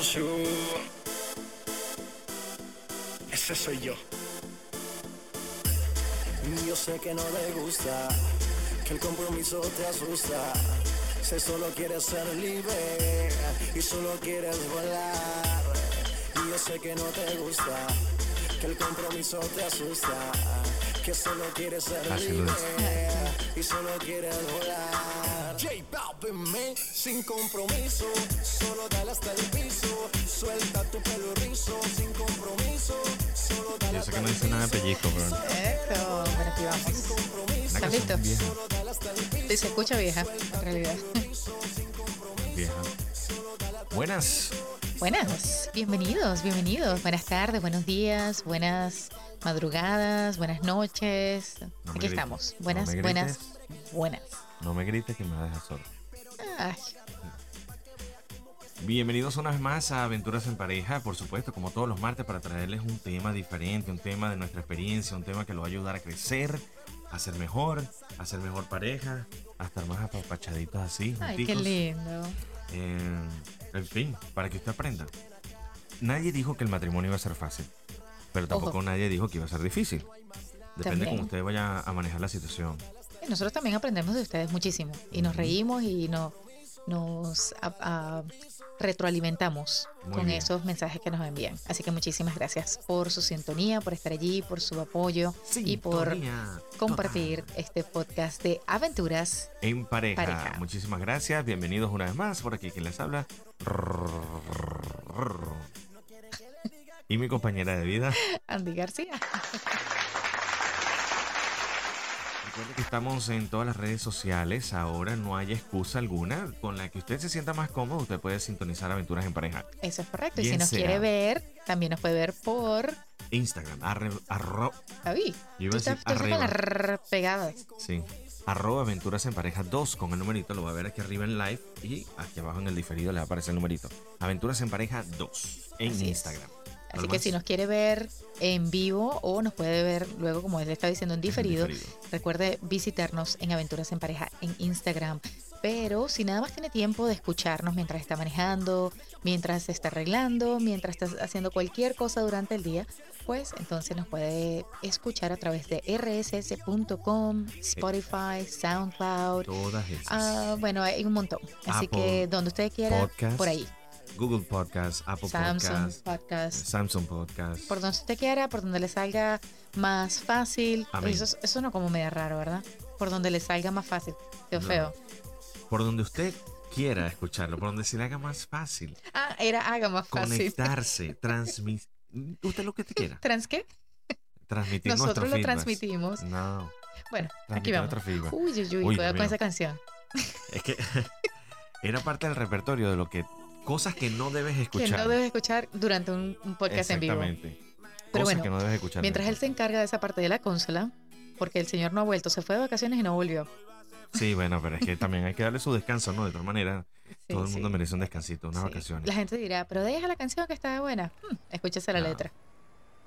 bonjour. Ese soy yo. Yo sé que no te gusta, que el compromiso te asusta. Sé solo quieres ser libre y solo quieres volar. Y yo sé que no te gusta, que el compromiso te asusta. Que solo quieres ser libre y solo quieres volar. J Balvin, sin compromiso, solo dale hasta el piso. Suelta tu pelo rizo, sin compromiso, solo dale Yo sé que no dice nada de pellizco, pero Eso, bueno, aquí vamos. ¿Estás listo? canción vieja, solo dale hasta el piso. Sí, se escucha vieja, en realidad. vieja. Buenas. Buenas, bienvenidos, bienvenidos. Buenas tardes, buenos días, buenas madrugadas, buenas noches. No Aquí grites, estamos. no Buenas, buenas, grites. buenas. No me grites que me vas a dejar solo. Ay, Bienvenidos una vez más a Aventuras en Pareja, por supuesto, como todos los martes, para traerles un tema diferente, un tema de nuestra experiencia, un tema que lo va a ayudar a crecer, a ser mejor, a ser mejor pareja, a estar más apapachaditos así. ay, qué lindo. Eh, en fin, para que usted aprenda. Nadie dijo que el matrimonio iba a ser fácil, pero tampoco Ojo. nadie dijo que iba a ser difícil. Depende También. cómo usted vaya a manejar la situación. Y Nosotros también aprendemos de ustedes muchísimo y nos reímos y no- nos a- a- retroalimentamos Muy con bien. esos mensajes que nos envían. Así que muchísimas gracias por su sintonía, por estar allí, por su apoyo y por compartir total. este podcast de aventuras. en pareja. Pareja. Muchísimas gracias. Bienvenidos una vez más. Por aquí quien les habla. Y mi compañera de vida. Andy García. Recuerde que estamos en todas las redes sociales. Ahora no hay excusa alguna. Con la que usted se sienta más cómodo, usted puede sintonizar Aventuras en Pareja. Eso es correcto. Y si nos sea. quiere ver, también nos puede ver por Instagram. Arre, arro, David. Yo iba Tú a decir pegadas. sí. Arroba Aventuras en Pareja 2 con el numerito. Lo va a ver aquí arriba en live. Y aquí abajo en el diferido le va a aparecer el numerito. Aventuras en Pareja 2 en Así es. Así ¿Algo que si nos quiere ver en vivo o nos puede ver luego, como él está diciendo, en diferido, diferido. recuerde visitarnos en Aventuras en Pareja en Instagram. Pero si nada más tiene tiempo de escucharnos mientras está manejando, mientras se está arreglando, mientras está haciendo cualquier cosa durante el día, pues entonces nos puede escuchar a través de rss.com, Spotify, SoundCloud. Todas esas. Ah, bueno, hay un montón. Así Apple que donde usted quiera, Podcast, por ahí. Google Podcast, Apple Samsung Podcast, Podcast. Samsung Podcast. por donde usted quiera, por donde le salga más fácil. Amén. Eso, eso no como media raro, ¿verdad? Por donde le salga más fácil. Qué No. feo. Por donde usted quiera escucharlo, por donde se le haga más fácil. Ah, era haga más fácil. Conectarse, transmitir. Usted lo que te quiera. ¿Trans qué? Transmitir Nosotros lo transmitimos. No, Bueno, aquí vamos. Uy, uy, uy, Uy, cuidado con esa canción. Es que era parte del repertorio de lo que. Cosas que no debes Que escuchar. no debes escuchar durante un, un podcast en vivo. Exactamente. Pero Cosas bueno, que no debes escuchar. Mientras él se encarga de esa parte de la consola, porque el señor no ha vuelto, se fue de vacaciones y no volvió. Sí, bueno, pero es que también hay que darle su descanso, ¿no? De todas maneras, Sí, todo el sí. mundo merece un descansito, unas Sí. vacaciones. La gente dirá, pero deja la canción que está buena. Hmm, escúchese la No. letra.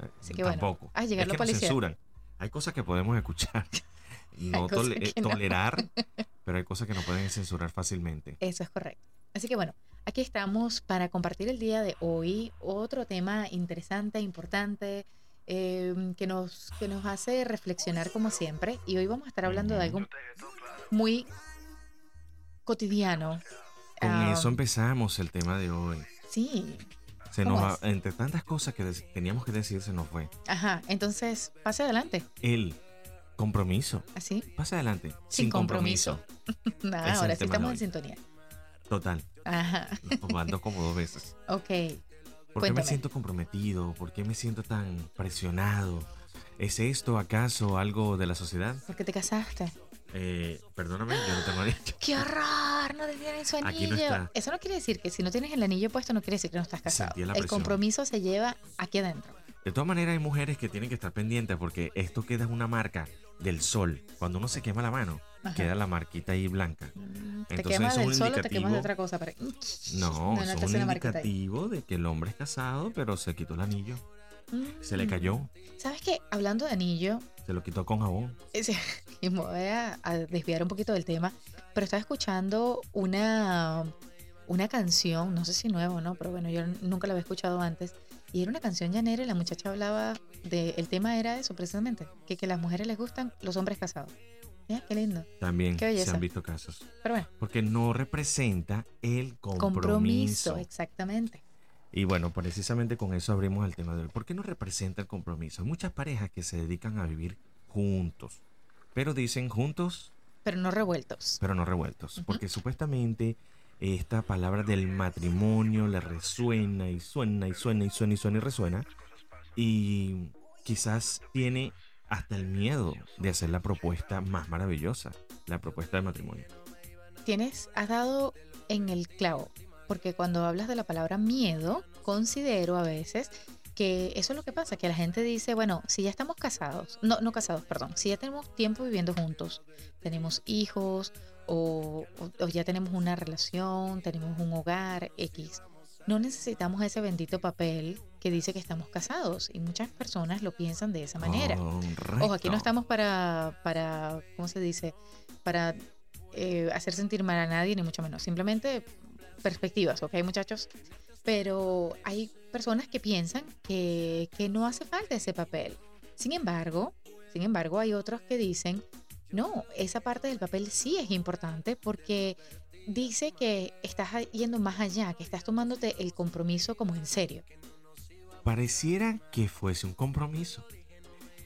Eh, Así que bueno. Tampoco. Ah, llegar es que nos censuran. Hay cosas que podemos escuchar, no cosas tole- eh, que no. tolerar, pero hay cosas que nos pueden censurar fácilmente. Eso es correcto. Así que bueno, aquí estamos para compartir el día de hoy otro tema interesante, importante, eh, que, nos, que nos hace reflexionar como siempre. Y hoy vamos a estar hablando de algo muy cotidiano. Con Ah, eso empezamos el tema de hoy. Sí, Se ¿Cómo nos entre tantas cosas que teníamos que decir, se nos fue. ajá. Entonces, pase adelante. El compromiso. Así, Pasa adelante. Sin compromiso. Nada, ahora sí estamos hoy. en sintonía. Total. Ajá. Nos mando como dos veces. Ok. ¿Por qué me Cuéntame. siento comprometido? ¿Por qué me siento tan presionado? ¿Es esto acaso algo de la sociedad? ¿Por qué te casaste? Eh, perdóname, yo no tengo anillo. ¡Qué horror! No te tienen su Aquí anillo. no está. Eso no quiere decir que si no tienes el anillo puesto, no quiere decir que no estás casado. Sentí la El presión. compromiso se lleva aquí adentro. De todas maneras, hay mujeres que tienen que estar pendientes porque esto queda una marca del sol. Cuando uno se quema la mano, Ajá. queda la marquita ahí blanca. Mm, ¿Te Entonces, quemas del sol o te quemas de otra cosa? Pero... No, no eso te es un indicativo de que el hombre es casado, pero se quitó el anillo. Se le Mm. cayó, ¿Sabes qué? Hablando de anillo, se lo quitó con jabón. ese- y me voy a, a desviar un poquito del tema, pero estaba escuchando una, una canción, no sé si nuevo, ¿no? Pero bueno, yo nunca la había escuchado antes. Y era una canción llanera y la muchacha hablaba de, el tema era eso precisamente, que, que las mujeres les gustan los hombres casados. Mira, qué lindo. También Qué se han visto casos. Pero bueno, Porque no representa el compromiso. compromiso, exactamente. Y bueno, precisamente con eso abrimos el tema de hoy. ¿Por qué no representa el compromiso? Hay muchas parejas que se dedican a vivir juntos, pero dicen juntos, Pero no revueltos. pero no revueltos. Porque supuestamente esta palabra del matrimonio le resuena y suena y suena y suena y suena y resuena. Y quizás tiene hasta el miedo de hacer la propuesta más maravillosa, la propuesta de matrimonio. Tienes, has dado en el clavo, porque cuando hablas de la palabra miedo, considero a veces que eso es lo que pasa, que la gente dice, bueno, si ya estamos casados, no, no casados, perdón, si ya tenemos tiempo viviendo juntos, tenemos hijos o, o- ya tenemos una relación, tenemos un hogar X, no necesitamos ese bendito papel que dice que estamos casados y muchas personas lo piensan de esa manera. Ojo, aquí no estamos para, para ¿cómo se dice? Para eh, hacer sentir mal a nadie, ni mucho menos. Simplemente perspectivas, ¿ok, muchachos? Pero hay personas que piensan que, que no hace falta ese papel. Sin embargo, sin embargo, hay otros que dicen, no, esa parte del papel sí es importante porque dice que estás yendo más allá, que estás tomándote el compromiso como en serio. Pareciera que fuese un compromiso.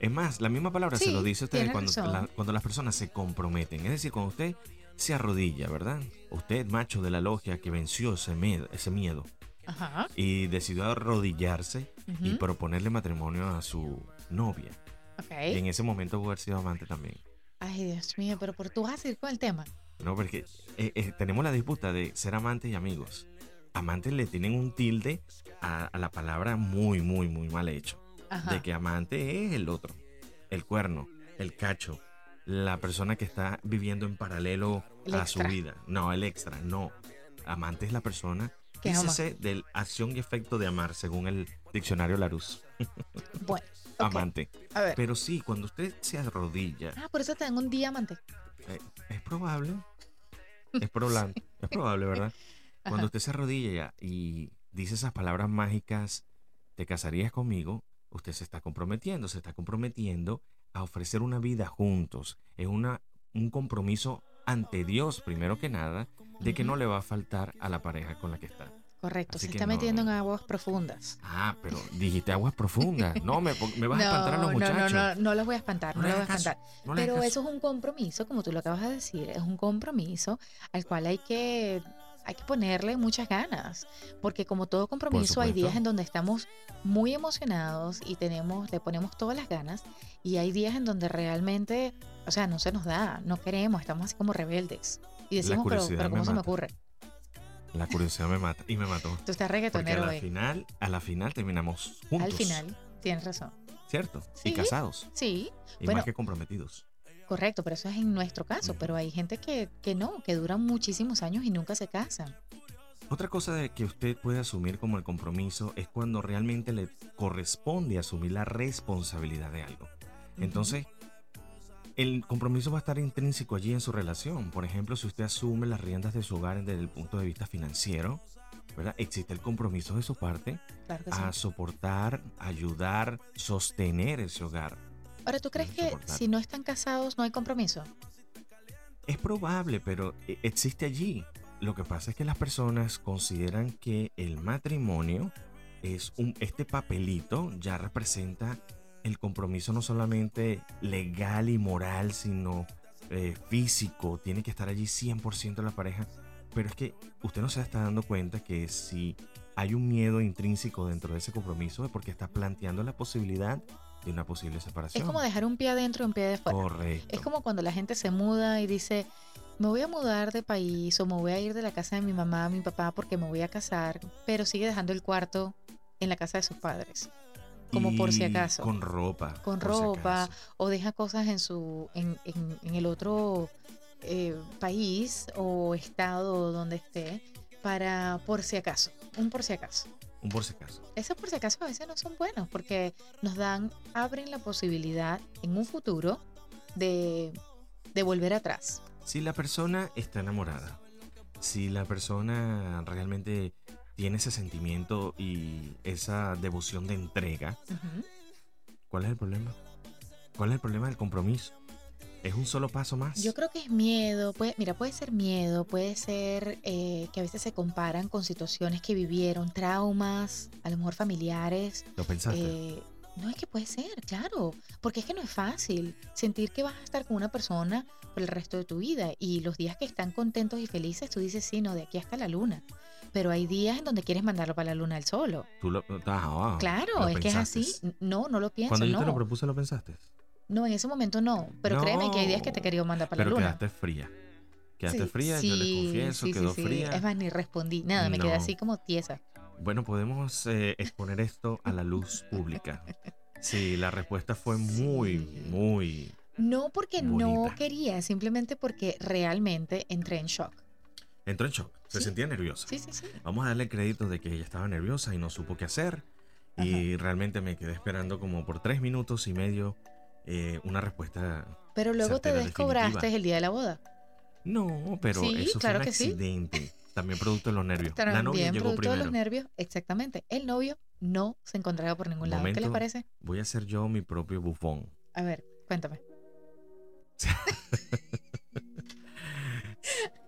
Es más, la misma palabra se lo dice usted tiene cuando, razón. la- cuando las personas se comprometen. Es decir, cuando usted se arrodilla, ¿verdad? Usted, macho de la logia que venció ese miedo, ese miedo Ajá. y decidió arrodillarse y proponerle matrimonio a su novia. Y en ese momento pudo haber sido amante también. Ay, Dios mío, pero por tú vas a seguir con el tema. No, porque eh, eh, tenemos la disputa de ser amantes y amigos. Amantes le tienen un tilde a, a la palabra muy, muy, muy mal hecho. Ajá. de que amante es el otro, el cuerno, el cacho, la persona que está viviendo en paralelo El a su vida. No, el extra, no. Amante es la persona, dícese del acción y efecto de amar, según el diccionario Larousse. Bueno. Amante. A ver. Pero sí, cuando usted se arrodilla, Ah, por eso te dan un diamante. eh, es probable, es probable, es probable, ¿verdad? Cuando Ajá. usted se arrodilla y dice esas palabras mágicas, te casarías conmigo, usted se está comprometiendo, se está comprometiendo a ofrecer una vida juntos. Es una, un compromiso ante Dios, primero que nada, de que no le va a faltar a la pareja con la que está. Correcto, Así se está no. metiendo en aguas profundas. Ah, pero dijiste aguas profundas. No, me, me vas a espantar a los no, muchachos. no, no, no los voy a espantar, no, No los voy a espantar. No Pero eso es un compromiso, como tú lo acabas de decir, es un compromiso al cual hay que, hay que ponerle muchas ganas. Porque como todo compromiso, hay días en donde estamos muy emocionados y tenemos, le ponemos todas las ganas. Y hay días en donde realmente, o sea, no se nos da, no queremos, estamos así como rebeldes. Y decimos, pero, pero ¿cómo se me ocurre? La curiosidad me mata y me mató. Tú estás Porque a reggaetonero la hoy. final, a la final terminamos juntos. Al final, tienes razón. ¿Cierto? Sí. Y casados. Sí, Y Bueno. más que comprometidos. correcto, pero eso es en nuestro caso. Pero hay gente que, que no, que duran muchísimos años y nunca se casan. Otra cosa de que usted puede asumir como el compromiso es cuando realmente le corresponde asumir la responsabilidad de algo. Entonces, el compromiso va a estar intrínseco allí en su relación. Por ejemplo, si usted asume las riendas de su hogar desde el punto de vista financiero, ¿verdad? Existe el compromiso de su parte Claro que sí. a soportar, ayudar, sostener ese hogar. Ahora, ¿tú crees es que si no están casados no hay compromiso? Es probable, pero e- existe allí. Lo que pasa es que las personas consideran que el matrimonio es un este papelito ya representa el compromiso no solamente legal y moral, sino eh, físico. Tiene que estar allí 100% la pareja. Pero es que usted no se está dando cuenta que si hay un miedo intrínseco dentro de ese compromiso es porque está planteando la posibilidad de una posible separación. Es como dejar un pie adentro y un pie de fuera. Correcto. Es como cuando la gente se muda y dice, me voy a mudar de país o me voy a ir de la casa de mi mamá, mi papá, porque me voy a casar, pero sigue dejando el cuarto en la casa de sus padres. Como por si acaso. Con ropa. Con si ropa o deja cosas en su en, en- en el otro eh, país o estado donde esté para por si acaso, un por si acaso. Un por si acaso. Esos por si acaso a veces no son buenos porque nos dan, abren la posibilidad en un futuro de, de volver atrás. Si la persona está enamorada, si la persona realmente tiene ese sentimiento y esa devoción de entrega. ¿cuál es el problema? ¿Cuál es el problema del compromiso? Es un solo paso más. Yo creo que es miedo, puede, mira, puede ser miedo, puede ser eh, que a veces se comparan con situaciones que vivieron, traumas, a lo mejor familiares. ¿Lo pensaste? eh, no es que puede ser, claro, porque es que no es fácil sentir que vas a estar con una persona por el resto de tu vida y los días que están contentos y felices, tú dices, sí, no, de aquí hasta la luna. Pero hay días en donde quieres mandarlo para la luna él solo. Tú lo, ah, Claro, lo es que es así. No, no lo pienso, Cuando yo no. te lo propuse, ¿lo pensaste? No, en ese momento no. Pero créeme que hay días que te he querido mandar para Pero la luna. quedaste fría. Quedaste Sí, fría, yo le sí, confieso, sí, sí, quedó sí. fría. Es más, ni respondí nada, me quedé así como tiesa. Bueno, podemos eh, exponer esto a la luz pública. Sí, la respuesta fue muy, Sí. muy... No porque no quería, simplemente porque realmente entré en shock. Entró en shock, se Sí. sentía nerviosa. Sí, sí, sí. Vamos a darle crédito de que ella estaba nerviosa y no supo qué hacer. Y realmente me quedé esperando como por tres minutos y medio eh, una respuesta. Pero luego te descobraste definitiva. el día de la boda. No, pero eso claro fue un accidente. También producto de los nervios. la novia También llegó producto de primero. los nervios, exactamente. El novio no se encontraba por ningún lado. ¿Qué les Momento. parece? Voy a ser yo mi propio bufón. A ver, cuéntame.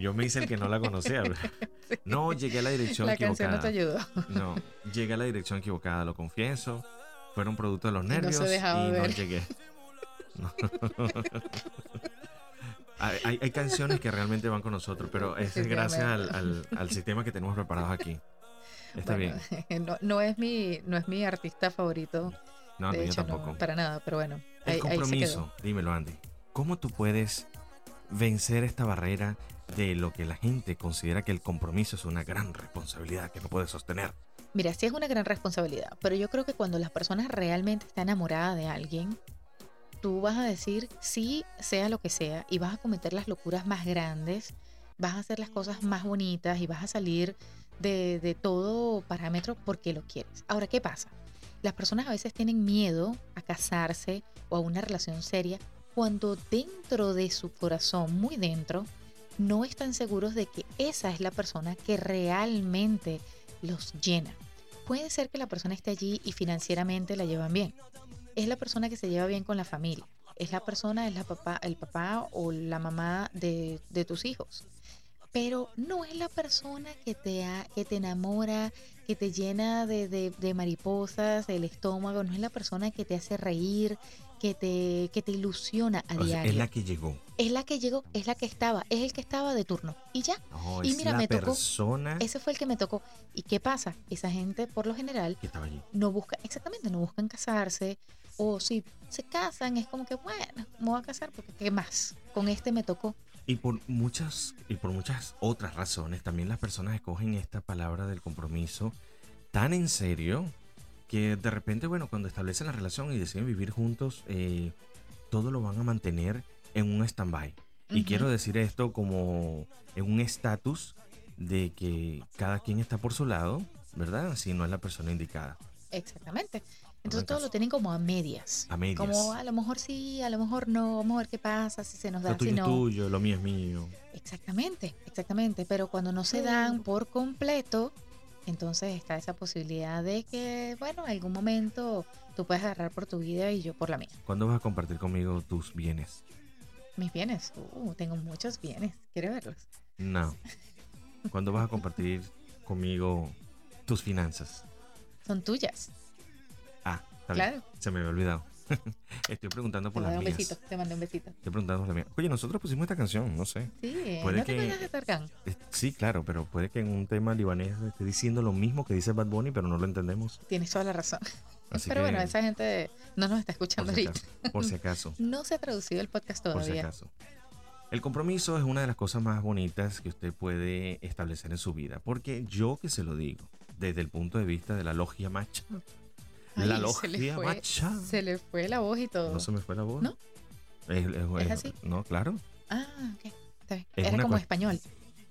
Yo me hice el que no la conocía. No, llegué a la dirección La canción equivocada. no te ayudó. No, llegué a la dirección equivocada, lo confieso. Fueron producto de los Y no se nervios y no llegué. No. hay, canciones que realmente van con nosotros, pero es gracias al, al- al sistema que tenemos preparados aquí. Está Bueno, bien. No, no es mi, no es mi artista favorito. No, de no, yo tampoco. para nada, pero bueno. El ahí- ahí se quedó. compromiso, dímelo Andy. ¿Cómo tú puedes vencer esta barrera de lo que la gente considera que el compromiso es una gran responsabilidad que no puedes sostener? Mira, sí es una gran responsabilidad, pero yo creo que cuando las personas realmente están enamoradas de alguien, tú vas a decir sí, sea lo que sea, y vas a cometer las locuras más grandes, vas a hacer las cosas más bonitas y vas a salir de, de todo parámetro porque lo quieres. Ahora, ¿qué pasa? Las personas a veces tienen miedo a casarse o a una relación seria cuando dentro de su corazón, muy dentro, no están seguros de que esa es la persona que realmente los llena. Puede ser que la persona esté allí y financieramente la llevan bien. Es la persona que se lleva bien con la familia. Es la persona, es la papá, el papá o la mamá de, de tus hijos. Pero no es la persona que te, ha- que te enamora, que te llena de, de- de mariposas, del estómago. No es la persona que te hace reír, que te, que te ilusiona a O sea, diario. es la que llegó. es la que llegó, es la que estaba, es el que estaba de turno. Y ya, No, Y es mira, la me tocó- persona ese fue el que me tocó. ¿Y qué pasa? Esa gente, por lo general, que estaba allí. no busca, exactamente, no buscan casarse. O si se casan, es como que, bueno, me voy a casar porque ¿qué más? Con este me tocó. Y por muchas y por muchas otras razones también las personas escogen esta palabra del compromiso tan en serio que de repente, bueno, cuando establecen la relación y deciden vivir juntos, eh, todo lo van a mantener en un stand-by. Y quiero decir esto como en un estatus de que cada quien está por su lado, ¿verdad? Si no es la persona indicada. Exactamente. Entonces todo caso. lo tienen como a medias. A medias. Como a lo mejor sí, a lo mejor no, vamos a ver qué pasa, si se nos da, Lo tuyo si es tuyo, lo mío es mío. Exactamente, exactamente. Pero cuando no se dan por completo, entonces está esa posibilidad de que, bueno, en algún momento tú puedes agarrar por tu vida y yo por la mía. ¿Cuándo vas a compartir conmigo tus bienes? Mis bienes, uh, tengo muchos bienes. ¿Quiere verlos? No. ¿Cuándo vas a compartir conmigo tus finanzas? Son tuyas. Ah, está bien. Claro. Se me había olvidado. Estoy preguntando Te por mandé las un besito, te mandé un besito. Estoy preguntando por las mías. Oye, nosotros pusimos esta canción, no sé. Sí, Puede ¿no te que- de Tarkan? Sí, claro, pero puede que en un tema libanés esté diciendo lo mismo que dice Bad Bunny, pero no lo entendemos. Tienes toda la razón. Así Pero que, bueno, esa gente no nos está por escuchando si ahorita. acaso. Por si acaso. No se ha traducido el podcast por si todavía. acaso. El compromiso es una de las cosas más bonitas que usted puede establecer en su vida, porque yo que se lo digo, desde el punto de vista de la logia macha, Ay, la logia fue- macha, Se le fue la voz y todo. no se me fue la voz. ¿No? Es, es- ¿Es es- así? No, claro. Ah, ok. Está bien. Es Era como español.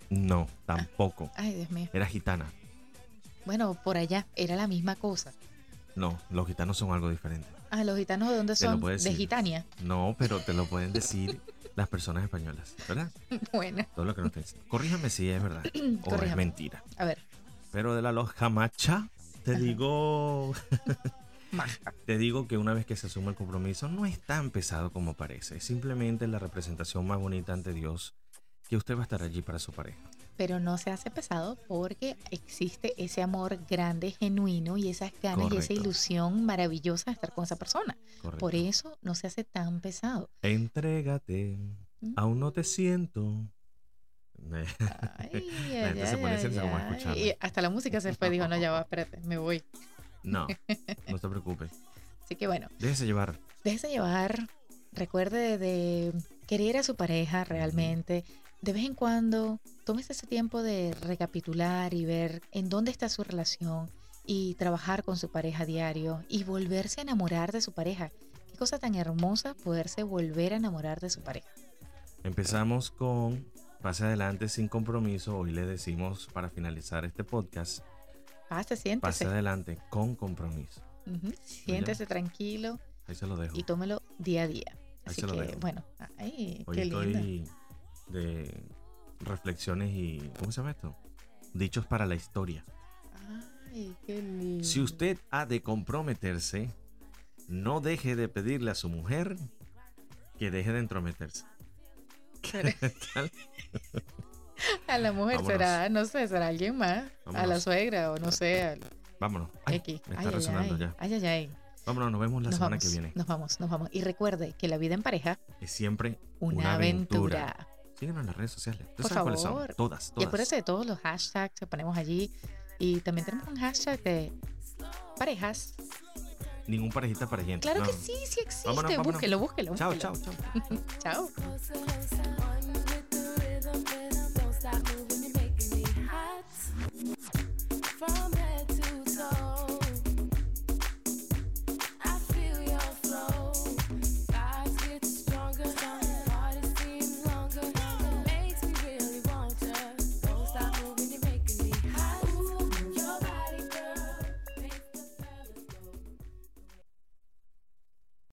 No, tampoco. Ay, Dios mío. Era gitana. Bueno, por allá era la misma cosa. No, los gitanos son algo diferente. Ah, los gitanos de dónde son? De. Gitania. No, pero te lo pueden decir las personas españolas, ¿verdad? Bueno, Todo lo que nos diciendo. Corríjame si es verdad o es mentira. a ver. Pero de la loja macha, te digo, te digo que una vez que se asume el compromiso, no es tan pesado como parece. Es simplemente la representación más bonita ante Dios que usted va a estar allí para su pareja. Pero no se hace pesado porque existe ese amor grande, genuino y esas ganas y esa ilusión maravillosa de estar con esa persona. Correcto. Por eso no se hace tan pesado. Entrégate, Mm. aún no te siento. Ay, La gente se pone seria como. Y hasta la música se fue, dijo, no, ya va, espérate, me voy. No, no te preocupes. Así que bueno, Déjese llevar. déjese llevar, recuerde de querer a su pareja realmente. De vez en cuando, tómese ese tiempo de recapitular y ver en dónde está su relación y trabajar con su pareja diario y volverse a enamorar de su pareja. Qué cosa tan hermosa poderse volver a enamorar de su pareja. Empezamos con Pase adelante sin compromiso. Hoy le decimos para finalizar este podcast, Pase, pase siéntese. adelante con compromiso. Siéntese tranquilo Ahí se lo dejo. y tómelo día a día. Ahí Así se lo dejo. bueno, ay, Hoy qué lindo. estoy de reflexiones y ¿cómo se llama esto? Dichos para la historia. Ay, qué lindo. Si usted ha de comprometerse, no deje de pedirle a su mujer que deje de entrometerse. A la mujer Vámonos. será, no sé, será alguien más. A la suegra o no sé, al Vámonos. Ay, X. me está ay, resonando ay. ya. Ay, ay, ay. Vámonos, nos vemos la Nos semana vamos, que viene. nos vamos, nos vamos. Y recuerde que la vida en pareja, Es siempre una, una aventura. aventura. Síguenos en las redes sociales. ¿Tú Por cuáles favor. son? Todas, Y todas. acuérdese de todos los hashtags que ponemos allí. Y también tenemos un hashtag de parejas. Ningún parejita parejente. Claro no. que sí, sí existe. Vámonos, vámonos. Búsquelo, búsquelo. Chao, búsquelo. chao, chao. Chao. Closer,